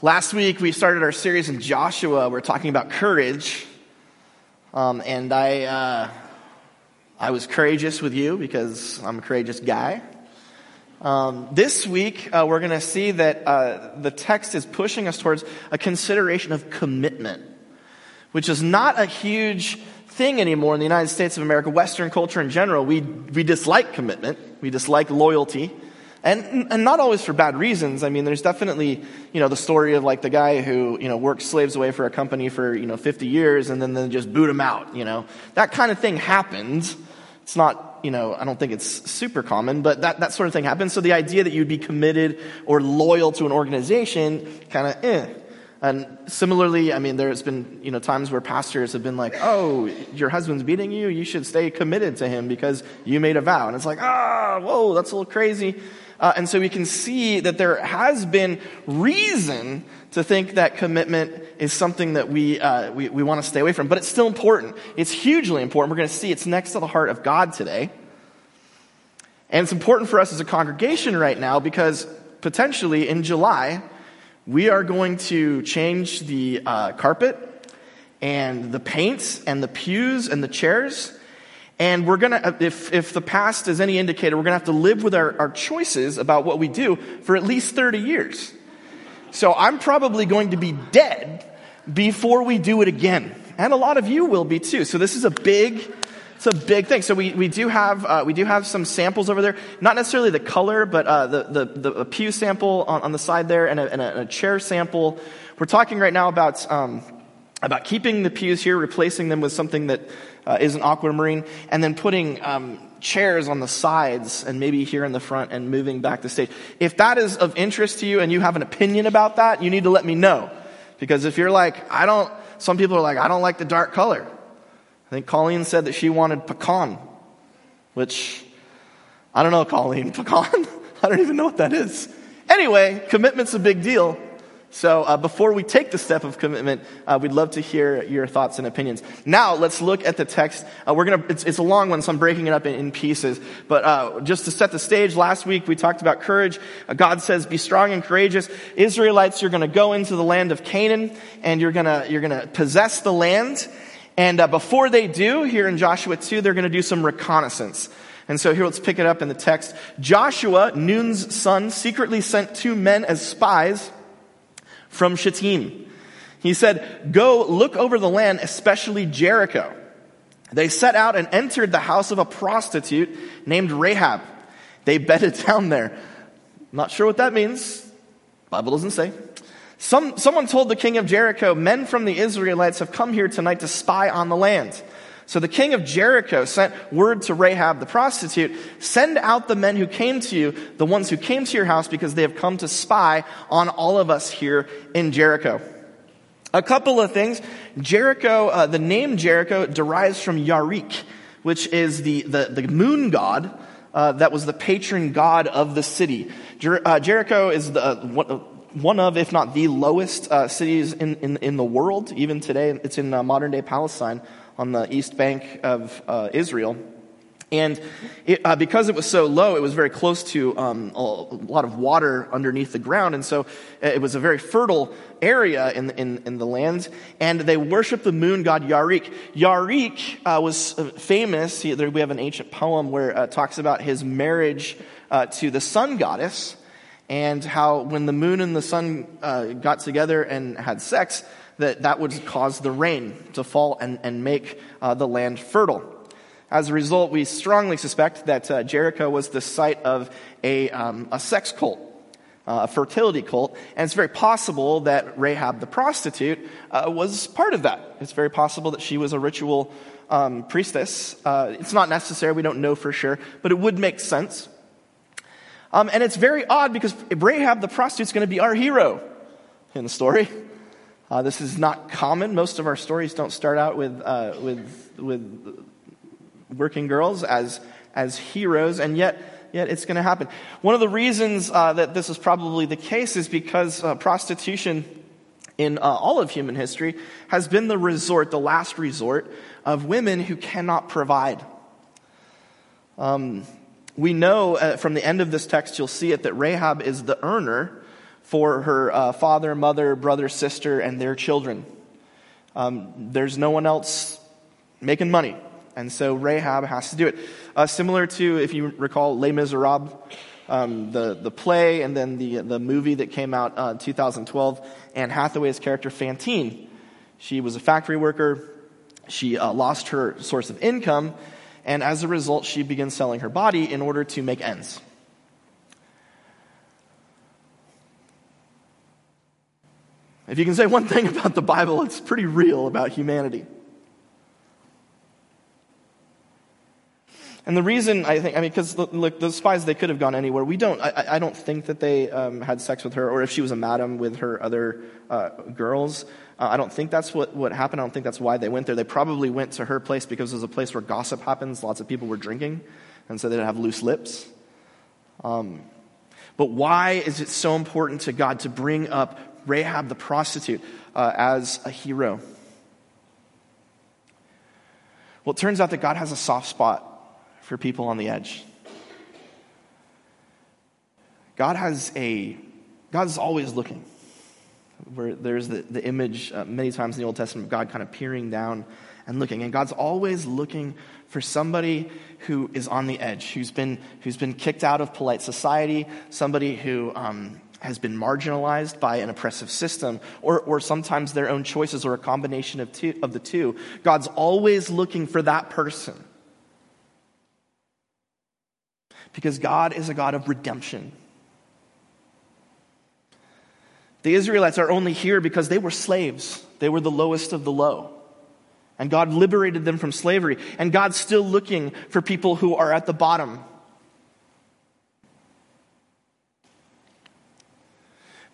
Last week we started our series in Joshua. We're talking about courage, um, and I uh, I was courageous with you because I'm a courageous guy. Um, this week uh, we're going to see that uh, the text is pushing us towards a consideration of commitment, which is not a huge thing anymore in the United States of America. Western culture in general, we we dislike commitment, we dislike loyalty. And, and not always for bad reasons. I mean, there's definitely, you know, the story of like the guy who, you know, worked slaves away for a company for, you know, 50 years and then they just boot him out, you know. That kind of thing happens. It's not, you know, I don't think it's super common, but that, that sort of thing happens. So the idea that you'd be committed or loyal to an organization, kind of, eh. And similarly, I mean, there's been, you know, times where pastors have been like, oh, your husband's beating you, you should stay committed to him because you made a vow. And it's like, ah, whoa, that's a little crazy. Uh, and so we can see that there has been reason to think that commitment is something that we, uh, we, we want to stay away from. But it's still important. It's hugely important. We're going to see it's next to the heart of God today. And it's important for us as a congregation right now because potentially in July, we are going to change the uh, carpet and the paints and the pews and the chairs and we're going to, if, if the past is any indicator, we're going to have to live with our, our choices about what we do for at least 30 years. So I'm probably going to be dead before we do it again. And a lot of you will be too. So this is a big, it's a big thing. So we, we do have, uh, we do have some samples over there. Not necessarily the color, but, uh, the, the, the pew sample on, on the side there and a, and a, and a chair sample. We're talking right now about, um, about keeping the pews here, replacing them with something that uh, is an aquamarine, and then putting um, chairs on the sides and maybe here in the front and moving back the stage. If that is of interest to you and you have an opinion about that, you need to let me know. Because if you're like, I don't, some people are like, I don't like the dark color. I think Colleen said that she wanted pecan, which I don't know, Colleen. Pecan? I don't even know what that is. Anyway, commitment's a big deal. So uh, before we take the step of commitment, uh, we'd love to hear your thoughts and opinions. Now let's look at the text. Uh, we're gonna. It's, it's, a long one, so I'm breaking it up in, in pieces. But uh, just to set the stage, last week we talked about courage. Uh, God says, "Be strong and courageous." Israelites, you're to go into the land of Canaan, and you're gonna you're gonna possess the land. And uh, before they do, here in Joshua 2, they're to do some reconnaissance. And so here, let's pick it up in the text. Joshua, Nun's son, secretly sent two men as spies from Shittim. He said, Go look over the land, especially Jericho. They set out and entered the house of a prostitute named Rahab. They bedded down there. Not sure what that means. Bible doesn't say. Some, someone told the king of Jericho, Men from the Israelites have come here tonight to spy on the land. So the king of Jericho sent word to Rahab the prostitute, send out the men who came to you, the ones who came to your house because they have come to spy on all of us here in Jericho. A couple of things. Jericho, uh, the name Jericho derives from Yarik, which is the, the, the moon god uh, that was the patron god of the city. Jer- uh, Jericho is the, uh, one of, if not the lowest uh, cities in, in, in, the world, even today. It's in uh, modern day Palestine on the east bank of uh, Israel. And it, uh, because it was so low, it was very close to um, a lot of water underneath the ground. And so uh, it was a very fertile area in, in, in the land. And they worshiped the moon god Yarik. Yarik uh, was uh, famous. We have an ancient poem where uh, it talks about his marriage to the sun goddess and how when the moon and the sun got together and had sex, that that would cause the rain to fall and, and make uh, the land fertile. As a result, we strongly suspect that uh, Jericho was the site of a, um, a sex cult, uh, a fertility cult, and it's very possible that Rahab the prostitute uh, was part of that. It's very possible that she was a ritual um, priestess. Uh, it's not necessary, we don't know for sure, but it would make sense. Um, and it's very odd because Rahab the prostitute is going to be our hero in the story. Uh, this is not common. Most of our stories don't start out with, uh, with, with working girls as, as heroes, and yet, yet it's going to happen. One of the reasons uh, that this is probably the case is because uh, prostitution in uh, all of human history has been the resort, the last resort of women who cannot provide. Um, we know uh, from the end of this text, you'll see it, that Rahab is the earner for her uh, father, mother, brother, sister, and their children. Um, there's no one else making money. And so Rahab has to do it. Uh, similar to, if you recall, Les Miserables, um, the, the play and then the, the movie that came out uh, in 2012, Anne Hathaway's character, Fantine. She was a factory worker. She uh, lost her source of income, and as a result, she begins selling her body in order to make ends. If you can say one thing about the Bible, it's pretty real about humanity. And the reason I think, I mean, because look, the spies, they could have gone anywhere. We don't, I, I don't think that they um, had sex with her, or if she was a madam with her other uh, girls. Uh, I don't think that's what, what happened. I don't think that's why they went there. They probably went to her place because it was a place where gossip happens. Lots of people were drinking, and so they didn't have loose lips. Um, but why is it so important to God to bring up Rahab the prostitute uh, as a hero? Well, it turns out that God has a soft spot for people on the edge. God has a, God is always looking. Where there's the, the image uh, many times in the Old Testament of God kind of peering down and looking. And God's always looking for somebody who is on the edge, who's been, who's been kicked out of polite society, somebody who um, has been marginalized by an oppressive system, or, or sometimes their own choices, or a combination of, two, of the two. God's always looking for that person because God is a God of redemption. The Israelites are only here because they were slaves, they were the lowest of the low. And God liberated them from slavery. And God's still looking for people who are at the bottom.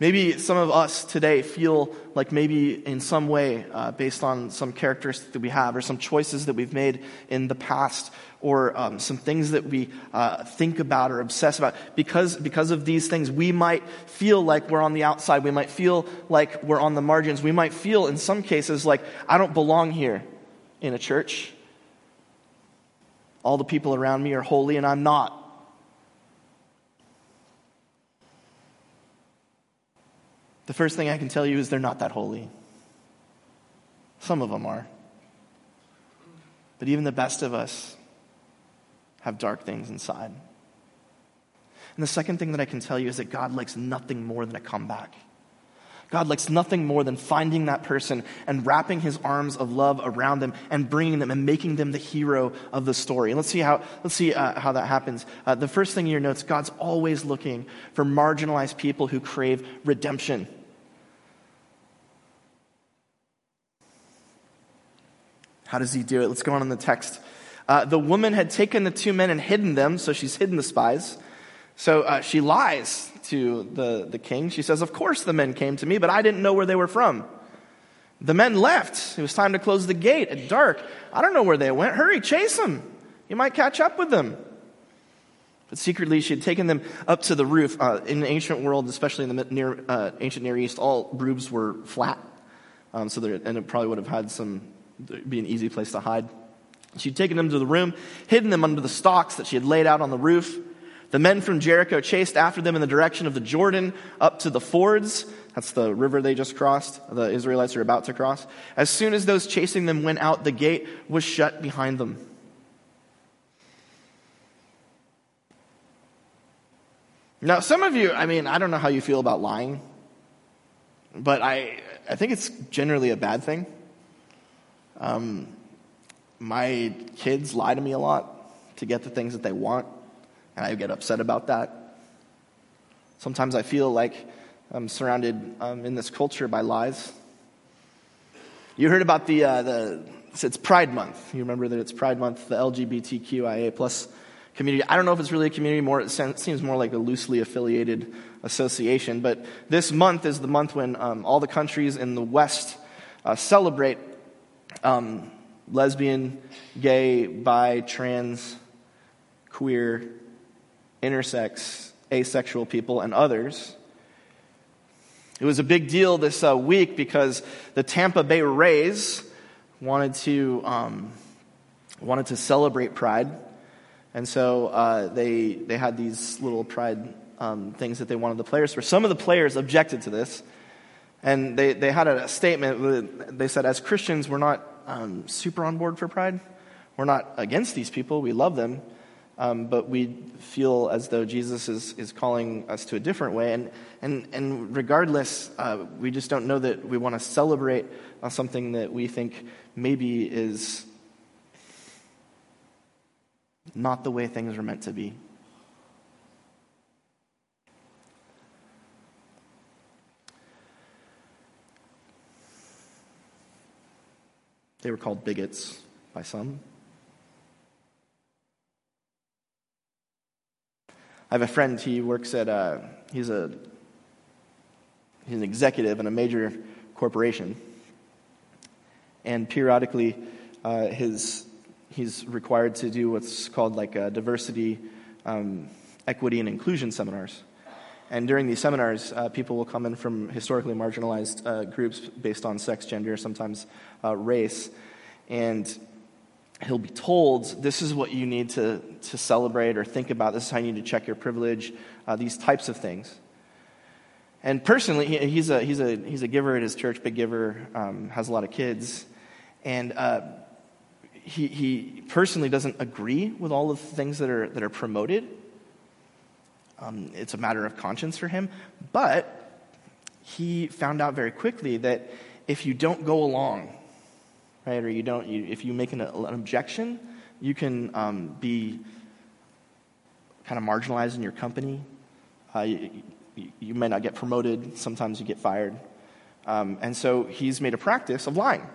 Maybe some of us today feel like maybe in some way, uh, based on some characteristics that we have or some choices that we've made in the past, or um, some things that we uh, think about or obsess about. Because, because of these things, we might feel like we're on the outside. We might feel like we're on the margins. We might feel, in some cases, like I don't belong here in a church. All the people around me are holy and I'm not. The first thing I can tell you is they're not that holy. Some of them are. But even the best of us have dark things inside. And the second thing that I can tell you is that God likes nothing more than a comeback. God likes nothing more than finding that person and wrapping his arms of love around them and bringing them and making them the hero of the story. And let's see how, let's see, uh, how that happens. Uh, the first thing in your notes God's always looking for marginalized people who crave redemption. How does he do it? Let's go on in the text. Uh, the woman had taken the two men and hidden them, so she's hidden the spies. So uh, she lies to the, the king. She says, Of course the men came to me, but I didn't know where they were from. The men left. It was time to close the gate at dark. I don't know where they went. Hurry, chase them. You might catch up with them. But secretly, she had taken them up to the roof. Uh, in the ancient world, especially in the near, uh, ancient Near East, all roofs were flat. Um, so there, and it probably would have had some, be an easy place to hide. She'd taken them to the room, hidden them under the stalks that she had laid out on the roof. The men from Jericho chased after them in the direction of the Jordan up to the fords. That's the river they just crossed, the Israelites are about to cross. As soon as those chasing them went out, the gate was shut behind them. Now, some of you, I mean, I don't know how you feel about lying, but I, I think it's generally a bad thing. Um, my kids lie to me a lot to get the things that they want, and I get upset about that. Sometimes I feel like I'm surrounded um, in this culture by lies. You heard about the, uh, the it's Pride Month. You remember that it's Pride Month, the LGBTQIA plus community. I don't know if it's really a community more, it seems more like a loosely affiliated association, but this month is the month when um, all the countries in the West uh, celebrate um, lesbian, gay, bi, trans, queer, intersex, asexual people, and others. It was a big deal this uh, week because the Tampa Bay Rays wanted to, um, wanted to celebrate Pride. And so uh, they, they had these little Pride um, things that they wanted the players for. Some of the players objected to this, and they, they had a statement. They said, as Christians, we're not um, super on board for pride. We're not against these people, we love them. Um, but we feel as though Jesus is, is calling us to a different way. And, and, and regardless, uh, we just don't know that we want to celebrate uh, something that we think maybe is not the way things are meant to be. They were called bigots by some. I have a friend, he works at, a, he's a, he's an executive in a major corporation. And periodically, uh, his, he's required to do what's called like diversity, um, equity, and inclusion seminars. And during these seminars, uh, people will come in from historically marginalized uh, groups based on sex, gender, sometimes uh, race. And he'll be told this is what you need to, to celebrate or think about. This is how you need to check your privilege, uh, these types of things. And personally, he, he's, a, he's, a, he's a giver at his church, big giver, um, has a lot of kids. And uh, he, he personally doesn't agree with all of the things that are, that are promoted. Um, it's a matter of conscience for him. But he found out very quickly that if you don't go along right? Or you don't, you, if you make an, an objection, you can um, be kind of marginalized in your company. Uh, you, you, may not get promoted. Sometimes you get fired. Um, and so he's made a practice of lying.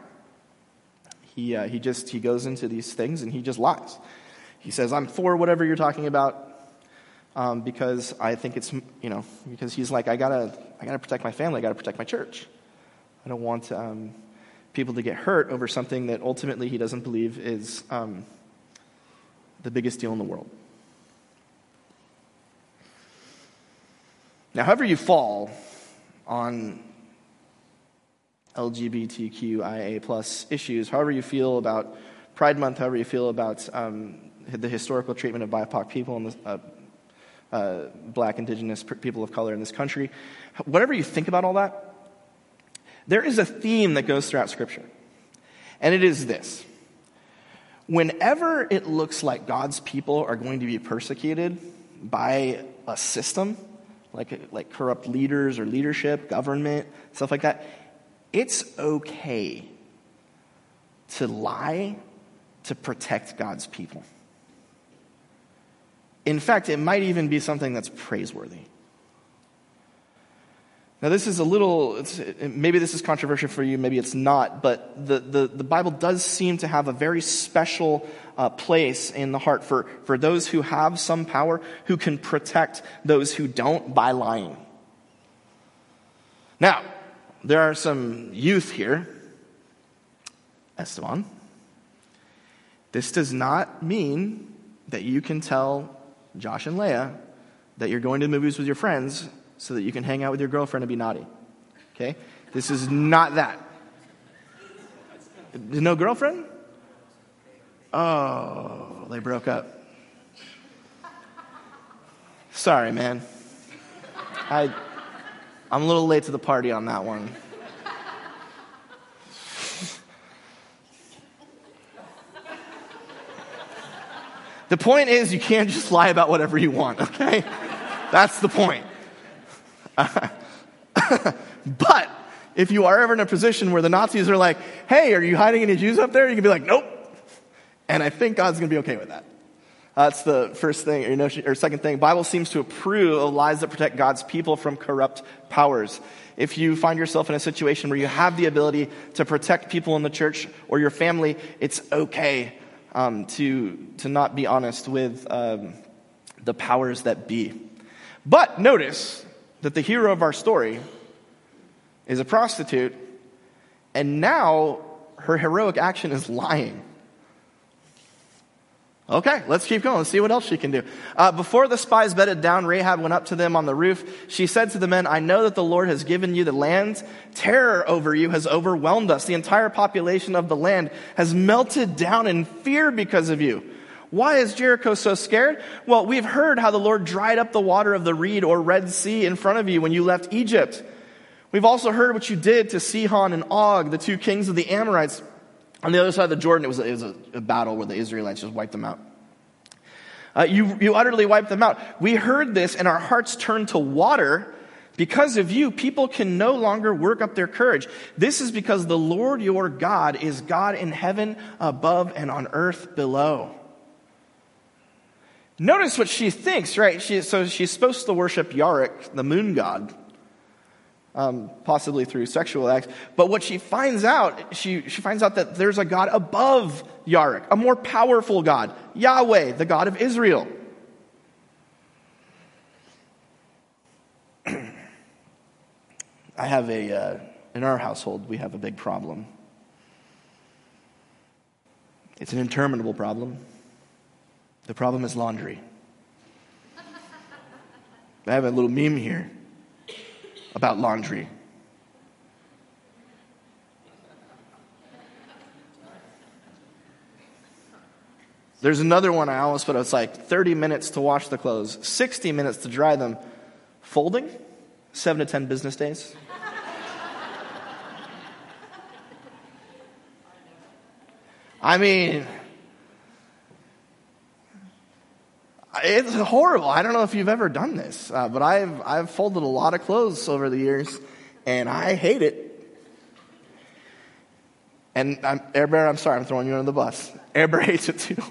He, uh, he just he goes into these things and he just lies. He says, "I'm for whatever you're talking about." Um, because I think it's you know because he's like I gotta I gotta protect my family I gotta protect my church I don't want um, people to get hurt over something that ultimately he doesn't believe is um, the biggest deal in the world. Now, however you fall on LGBTQIA plus issues, however you feel about Pride Month, however you feel about um, the historical treatment of BIPOC people and uh, uh, black, indigenous people of color in this country, whatever you think about all that, there is a theme that goes throughout Scripture, and it is this. Whenever it looks like God's people are going to be persecuted by a system, like, like corrupt leaders or leadership, government, stuff like that, it's okay to lie to protect God's people. In fact, it might even be something that's praiseworthy. Now, this is a little, maybe this is controversial for you, maybe it's not, but the, the, the Bible does seem to have a very special uh, place in the heart for, for those who have some power, who can protect those who don't by lying. Now, there are some youth here. Esteban. This does not mean that you can tell Josh and Leah that you're going to the movies with your friends so that you can hang out with your girlfriend and be naughty. Okay? This is not that. No girlfriend? Oh, they broke up. Sorry, man. I, I'm a little late to the party on that one. The point is, you can't just lie about whatever you want, okay? That's the point. but if you are ever in a position where the Nazis are like, hey, are you hiding any Jews up there? You can be like, nope. And I think God's going to be okay with that. That's the first thing, or, know, or second thing. Bible seems to approve of lies that protect God's people from corrupt powers. If you find yourself in a situation where you have the ability to protect people in the church or your family, it's okay um, to, to not be honest with um, the powers that be. But notice, that the hero of our story is a prostitute, and now her heroic action is lying. Okay, let's keep going. Let's see what else she can do. Uh, before the spies bedded down, Rahab went up to them on the roof. She said to the men, I know that the Lord has given you the land. Terror over you has overwhelmed us. The entire population of the land has melted down in fear because of you. Why is Jericho so scared? Well, we've heard how the Lord dried up the water of the reed or Red Sea in front of you when you left Egypt. We've also heard what you did to Sihon and Og, the two kings of the Amorites. On the other side of the Jordan, it was a, it was a, a battle where the Israelites just wiped them out. Uh, you, you utterly wiped them out. We heard this and our hearts turned to water. Because of you, people can no longer work up their courage. This is because the Lord your God is God in heaven above and on earth below. Notice what she thinks, right? She, so she's supposed to worship Yarik, the moon god, um, possibly through sexual acts. But what she finds out, she, she finds out that there's a God above Yarik, a more powerful God, Yahweh, the God of Israel. I have a, uh, in our household, we have a big problem. It's an interminable problem. The problem is laundry. I have a little meme here about laundry. There's another one I almost put, it's like 30 minutes to wash the clothes, 60 minutes to dry them. Folding, 7 to 10 business days. I mean, It's horrible. I don't know if you've ever done this, uh, but I've, I've folded a lot of clothes over the years, and I hate it. And I'm, Air Bear, I'm sorry, I'm throwing you under the bus. Air Bear hates it too.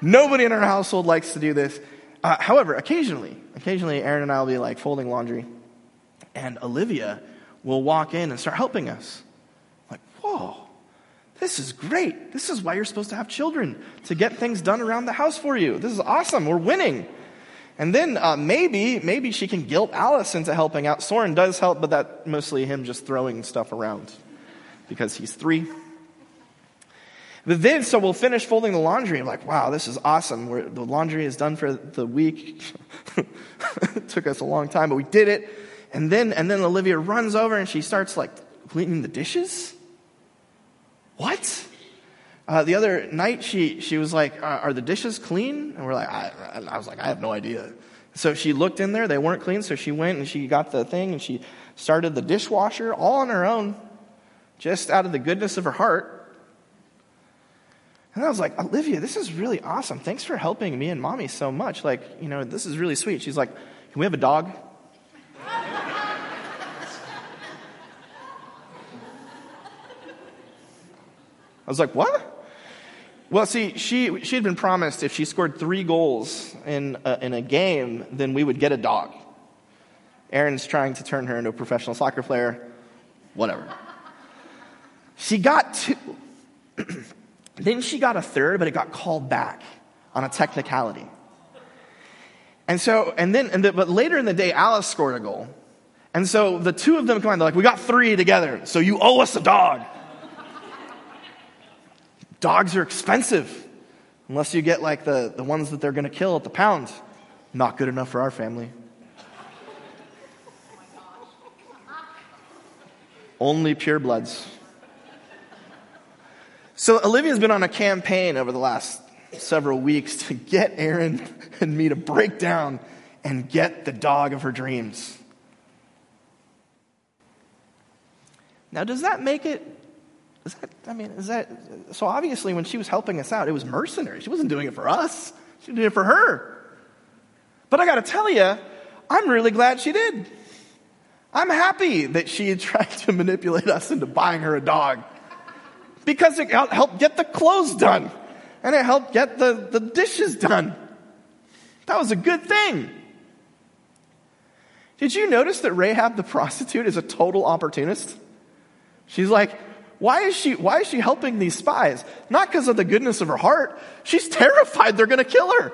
Nobody in our household likes to do this. Uh, however, occasionally, occasionally Aaron and I will be like folding laundry, and Olivia will walk in and start helping us. Like, whoa, this is great. This is why you're supposed to have children, to get things done around the house for you. This is awesome. We're winning. And then uh, maybe, maybe she can guilt Alice into helping out. Soren does help, but that mostly him just throwing stuff around because he's three. But then, so we'll finish folding the laundry. I'm like, wow, this is awesome. We're, the laundry is done for the week. it took us a long time, but we did it. And then, and then Olivia runs over and she starts like cleaning the dishes. What? Uh, the other night, she, she was like, Are the dishes clean? And we're like, I, I was like, I have no idea. So she looked in there, they weren't clean, so she went and she got the thing and she started the dishwasher all on her own, just out of the goodness of her heart. And I was like, Olivia, this is really awesome. Thanks for helping me and mommy so much. Like, you know, this is really sweet. She's like, Can we have a dog? I was like, what? Well, see, she, she had been promised if she scored three goals in a, in a game, then we would get a dog. Aaron's trying to turn her into a professional soccer player. Whatever. She got two. then she got a third, but it got called back on a technicality. And so, and then, and the, but later in the day, Alice scored a goal. And so the two of them come on, they're like, we got three together, so you owe us a dog. Dogs are expensive, unless you get like the, the ones that they're going to kill at the pound. Not good enough for our family. Only purebloods. So Olivia's been on a campaign over the last several weeks to get Aaron and me to break down and get the dog of her dreams. Now, does that make it is that, I mean, is that, so obviously when she was helping us out, it was mercenary. She wasn't doing it for us. She did it for her. But I gotta tell you, I'm really glad she did. I'm happy that she tried to manipulate us into buying her a dog. Because it helped get the clothes done. And it helped get the, the dishes done. That was a good thing. Did you notice that Rahab the prostitute is a total opportunist? She's like, why is she, why is she helping these spies? Not because of the goodness of her heart. She's terrified they're going to kill her.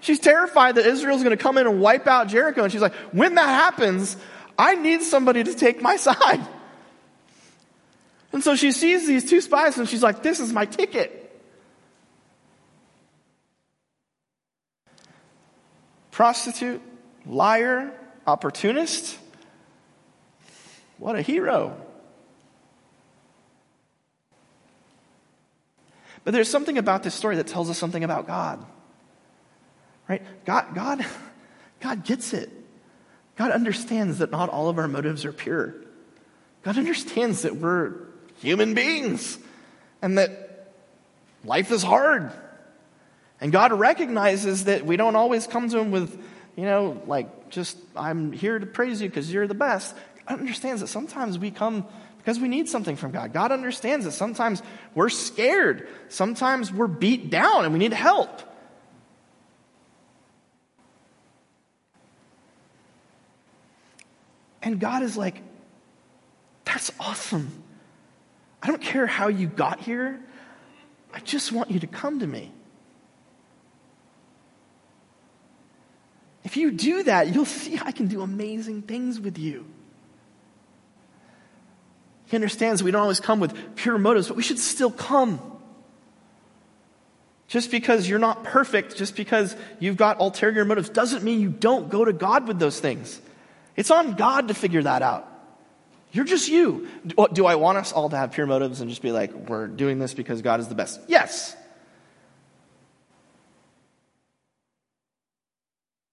She's terrified that Israel's going to come in and wipe out Jericho. And she's like, when that happens, I need somebody to take my side. And so she sees these two spies and she's like, this is my ticket. Prostitute, liar, opportunist. What a hero. But there's something about this story that tells us something about God. Right? God, God, God gets it. God understands that not all of our motives are pure. God understands that we're human beings and that life is hard. And God recognizes that we don't always come to Him with, you know, like, just, I'm here to praise you because you're the best. God understands that sometimes we come because we need something from God. God understands that sometimes we're scared, sometimes we're beat down and we need help. And God is like, that's awesome. I don't care how you got here. I just want you to come to me. If you do that, you'll see I can do amazing things with you. He understands we don't always come with pure motives, but we should still come. Just because you're not perfect, just because you've got ulterior motives, doesn't mean you don't go to God with those things. It's on God to figure that out. You're just you. Do I want us all to have pure motives and just be like, we're doing this because God is the best? Yes.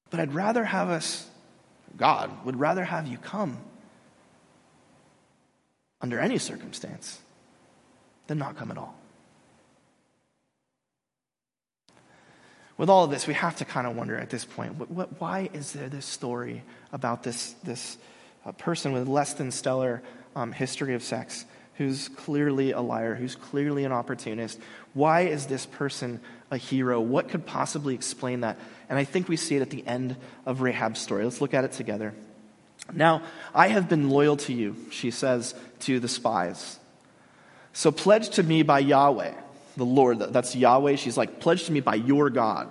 But I'd rather have us, God would rather have you come under any circumstance than not come at all. With all of this, we have to kind of wonder at this point what, what, why is there this story about this, this uh, person with less than stellar um, history of sex who's clearly a liar, who's clearly an opportunist? Why is this person a hero? What could possibly explain that? And I think we see it at the end of Rahab's story. Let's look at it together. Now, I have been loyal to you, she says to the spies. So pledge to me by Yahweh, the Lord, that's Yahweh. She's like, pledge to me by your God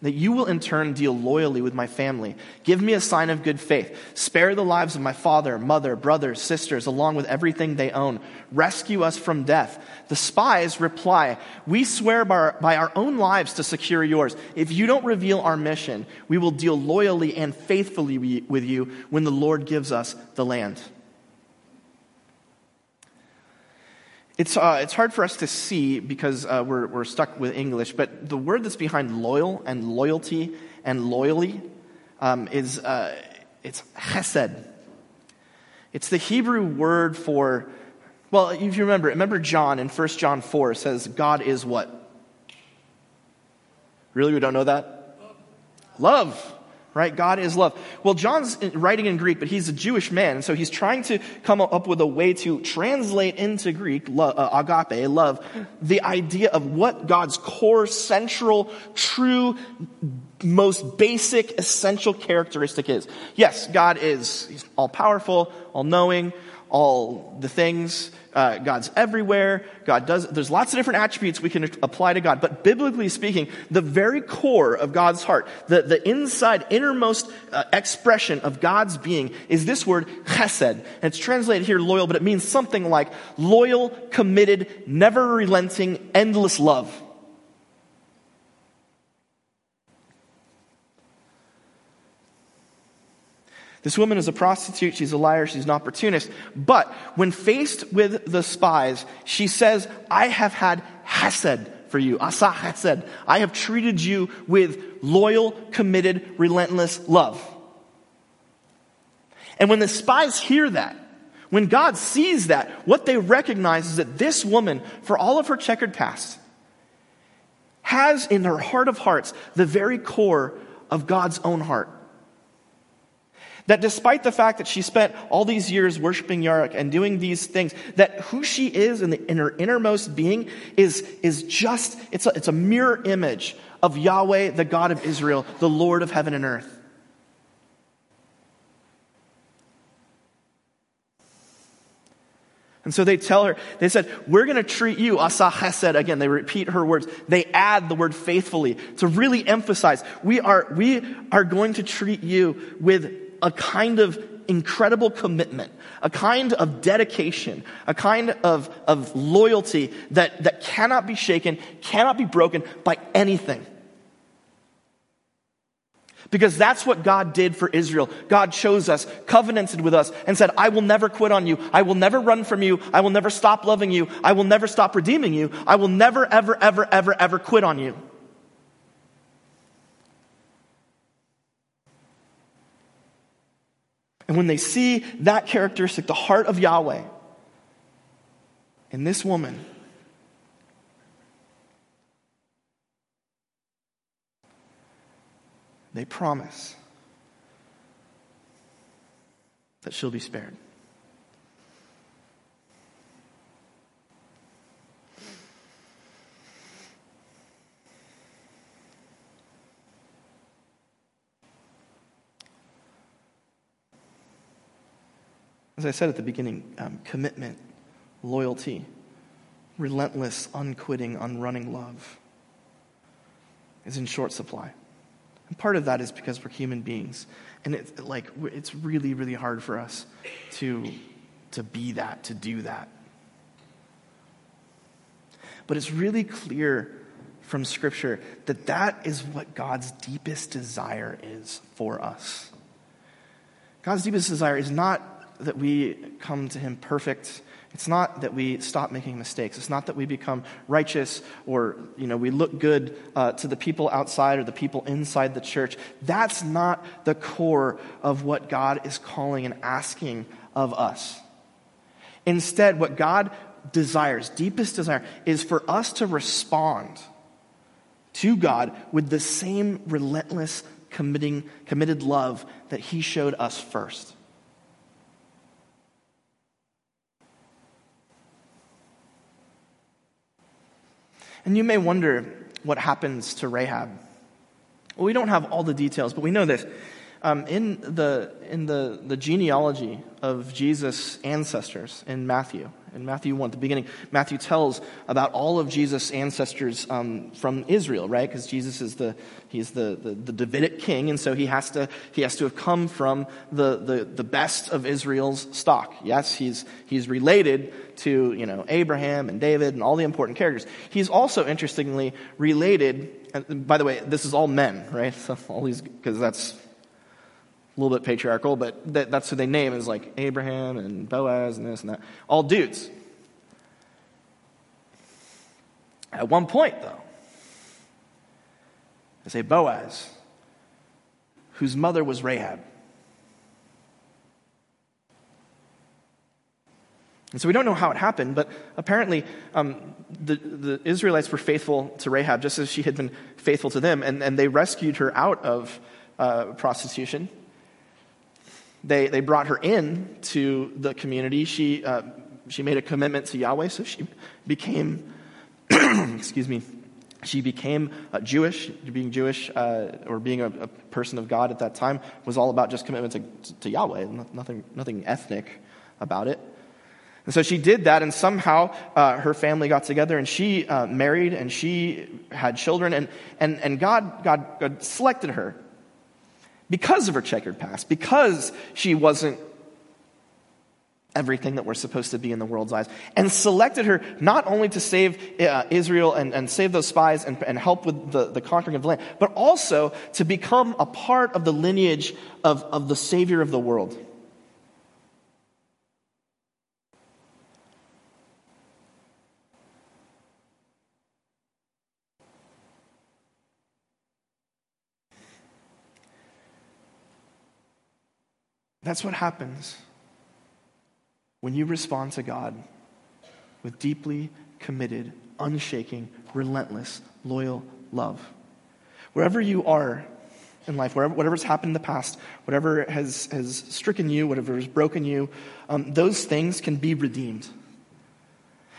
that you will in turn deal loyally with my family. Give me a sign of good faith. Spare the lives of my father, mother, brothers, sisters, along with everything they own. Rescue us from death. The spies reply, We swear by our, by our own lives to secure yours. If you don't reveal our mission, we will deal loyally and faithfully with you when the Lord gives us the land. It's, uh, it's hard for us to see because uh, we're, we're stuck with English, but the word that's behind loyal and loyalty and loyally um, is uh, it's chesed. It's the Hebrew word for, well, if you remember, remember John in 1 John 4 says God is what? Really, we don't know that? Love right? God is love. Well, John's writing in Greek, but he's a Jewish man, and so he's trying to come up with a way to translate into Greek, uh, agape, love, the idea of what God's core, central, true, most basic, essential characteristic is. Yes, God is all powerful, all knowing, all the things, uh, God's everywhere. God does, there's lots of different attributes we can apply to God. But biblically speaking, the very core of God's heart, the, the inside, innermost uh, expression of God's being is this word chesed. And it's translated here loyal, but it means something like loyal, committed, never relenting, endless love. This woman is a prostitute, she's a liar, she's an opportunist. But when faced with the spies, she says, I have had hesed for you. Asa hesed. I have treated you with loyal, committed, relentless love. And when the spies hear that, when God sees that, what they recognize is that this woman, for all of her checkered past, has in her heart of hearts the very core of God's own heart. That despite the fact that she spent all these years worshiping Yarik and doing these things, that who she is in, the, in her innermost being is, is just, it's a, it's a mirror image of Yahweh, the God of Israel, the Lord of heaven and earth. And so they tell her, they said, we're going to treat you, asa chesed. Again, they repeat her words. They add the word faithfully to really emphasize, we are, we are going to treat you with a kind of incredible commitment, a kind of dedication, a kind of, of loyalty that, that cannot be shaken, cannot be broken by anything. Because that's what God did for Israel. God chose us, covenanted with us, and said, I will never quit on you. I will never run from you. I will never stop loving you. I will never stop redeeming you. I will never, ever, ever, ever, ever quit on you. And when they see that characteristic, the heart of Yahweh, in this woman, they promise that she'll be spared. As I said at the beginning, um, commitment, loyalty, relentless, unquitting, unrunning love is in short supply. And part of that is because we're human beings. And it's like it's really, really hard for us to, to be that, to do that. But it's really clear from Scripture that that is what God's deepest desire is for us. God's deepest desire is not that we come to Him perfect. It's not that we stop making mistakes. It's not that we become righteous or, you know, we look good uh, to the people outside or the people inside the church. That's not the core of what God is calling and asking of us. Instead, what God desires, deepest desire, is for us to respond to God with the same relentless, committing, committed love that He showed us first. And you may wonder what happens to Rahab. Well, we don't have all the details, but we know this. Um, in the, in the, the genealogy of Jesus' ancestors in Matthew, in Matthew 1, at the beginning, Matthew tells about all of Jesus' ancestors um, from Israel, right? Because Jesus is the, he's the, the, the, Davidic king, and so he has to, he has to have come from the, the, the best of Israel's stock. Yes, he's, he's related to, you know, Abraham and David and all the important characters. He's also, interestingly, related, and by the way, this is all men, right? So all these, because that's little bit patriarchal, but that, that's who they name is like Abraham and Boaz and this and that. All dudes. At one point, though, they say Boaz, whose mother was Rahab. And so we don't know how it happened, but apparently um, the, the Israelites were faithful to Rahab just as she had been faithful to them, and, and they rescued her out of uh, prostitution. They, they brought her in to the community. She, uh, she made a commitment to Yahweh, so she became, excuse me, she became Jewish. Being Jewish uh, or being a, a, person of God at that time was all about just commitment to, to Yahweh, nothing, nothing ethnic about it. And so she did that, and somehow uh, her family got together, and she uh, married, and she had children, and, and, and God, God, God selected her because of her checkered past, because she wasn't everything that we're supposed to be in the world's eyes, and selected her not only to save uh, Israel and, and save those spies and, and help with the, the conquering of the land, but also to become a part of the lineage of, of the Savior of the world. That's what happens when you respond to God with deeply committed, unshaking, relentless, loyal love. Wherever you are in life, wherever, whatever's happened in the past, whatever has, has stricken you, whatever has broken you, um, those things can be redeemed.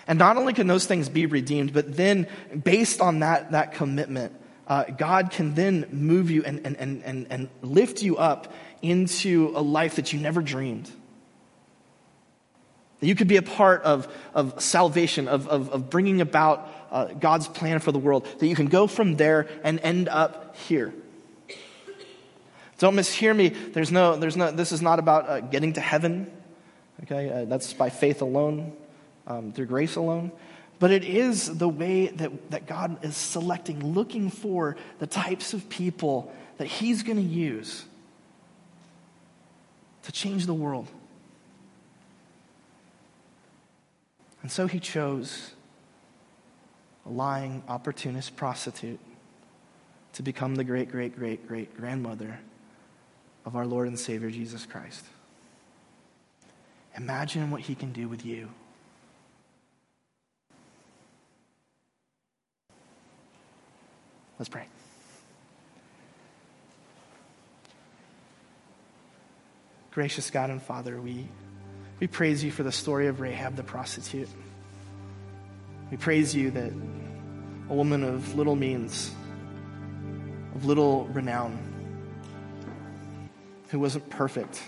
And not only can those things be redeemed, but then based on that, that commitment, uh, God can then move you and, and, and, and lift you up into a life that you never dreamed. That you could be a part of, of salvation, of, of, of bringing about uh, God's plan for the world. That you can go from there and end up here. Don't mishear me. There's no, there's no, this is not about uh, getting to heaven. Okay, uh, that's by faith alone, um, through grace alone. But it is the way that, that God is selecting, looking for the types of people that He's going to use to change the world. And so He chose a lying, opportunist prostitute to become the great, great, great, great grandmother of our Lord and Savior Jesus Christ. Imagine what He can do with you. Let's pray. Gracious God and Father, we, we praise you for the story of Rahab the prostitute. We praise you that a woman of little means, of little renown, who wasn't perfect,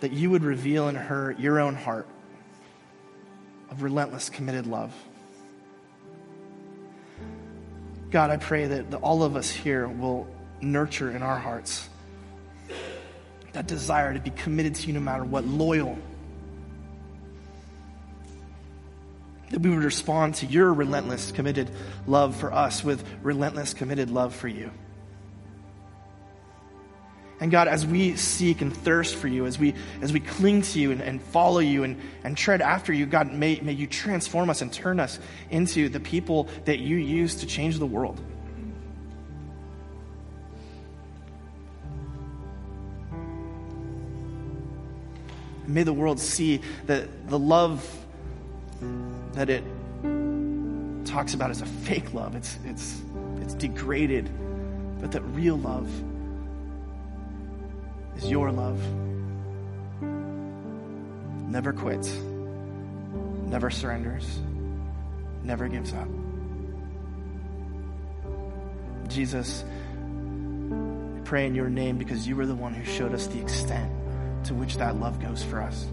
that you would reveal in her your own heart relentless, committed love. God, I pray that all of us here will nurture in our hearts that desire to be committed to you no matter what, loyal. That we would respond to your relentless, committed love for us with relentless, committed love for you. And God, as we seek and thirst for you, as we, as we cling to you and, and follow you and, and tread after you, God, may, may you transform us and turn us into the people that you use to change the world. May the world see that the love that it talks about is a fake love. It's, it's, it's degraded, but that real love is your love. Never quits, never surrenders, never gives up. Jesus, I pray in your name because you were the one who showed us the extent to which that love goes for us.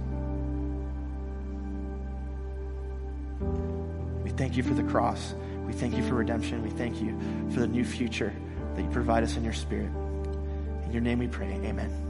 We thank you for the cross. We thank you for redemption. We thank you for the new future that you provide us in your spirit. In your name we pray. Amen.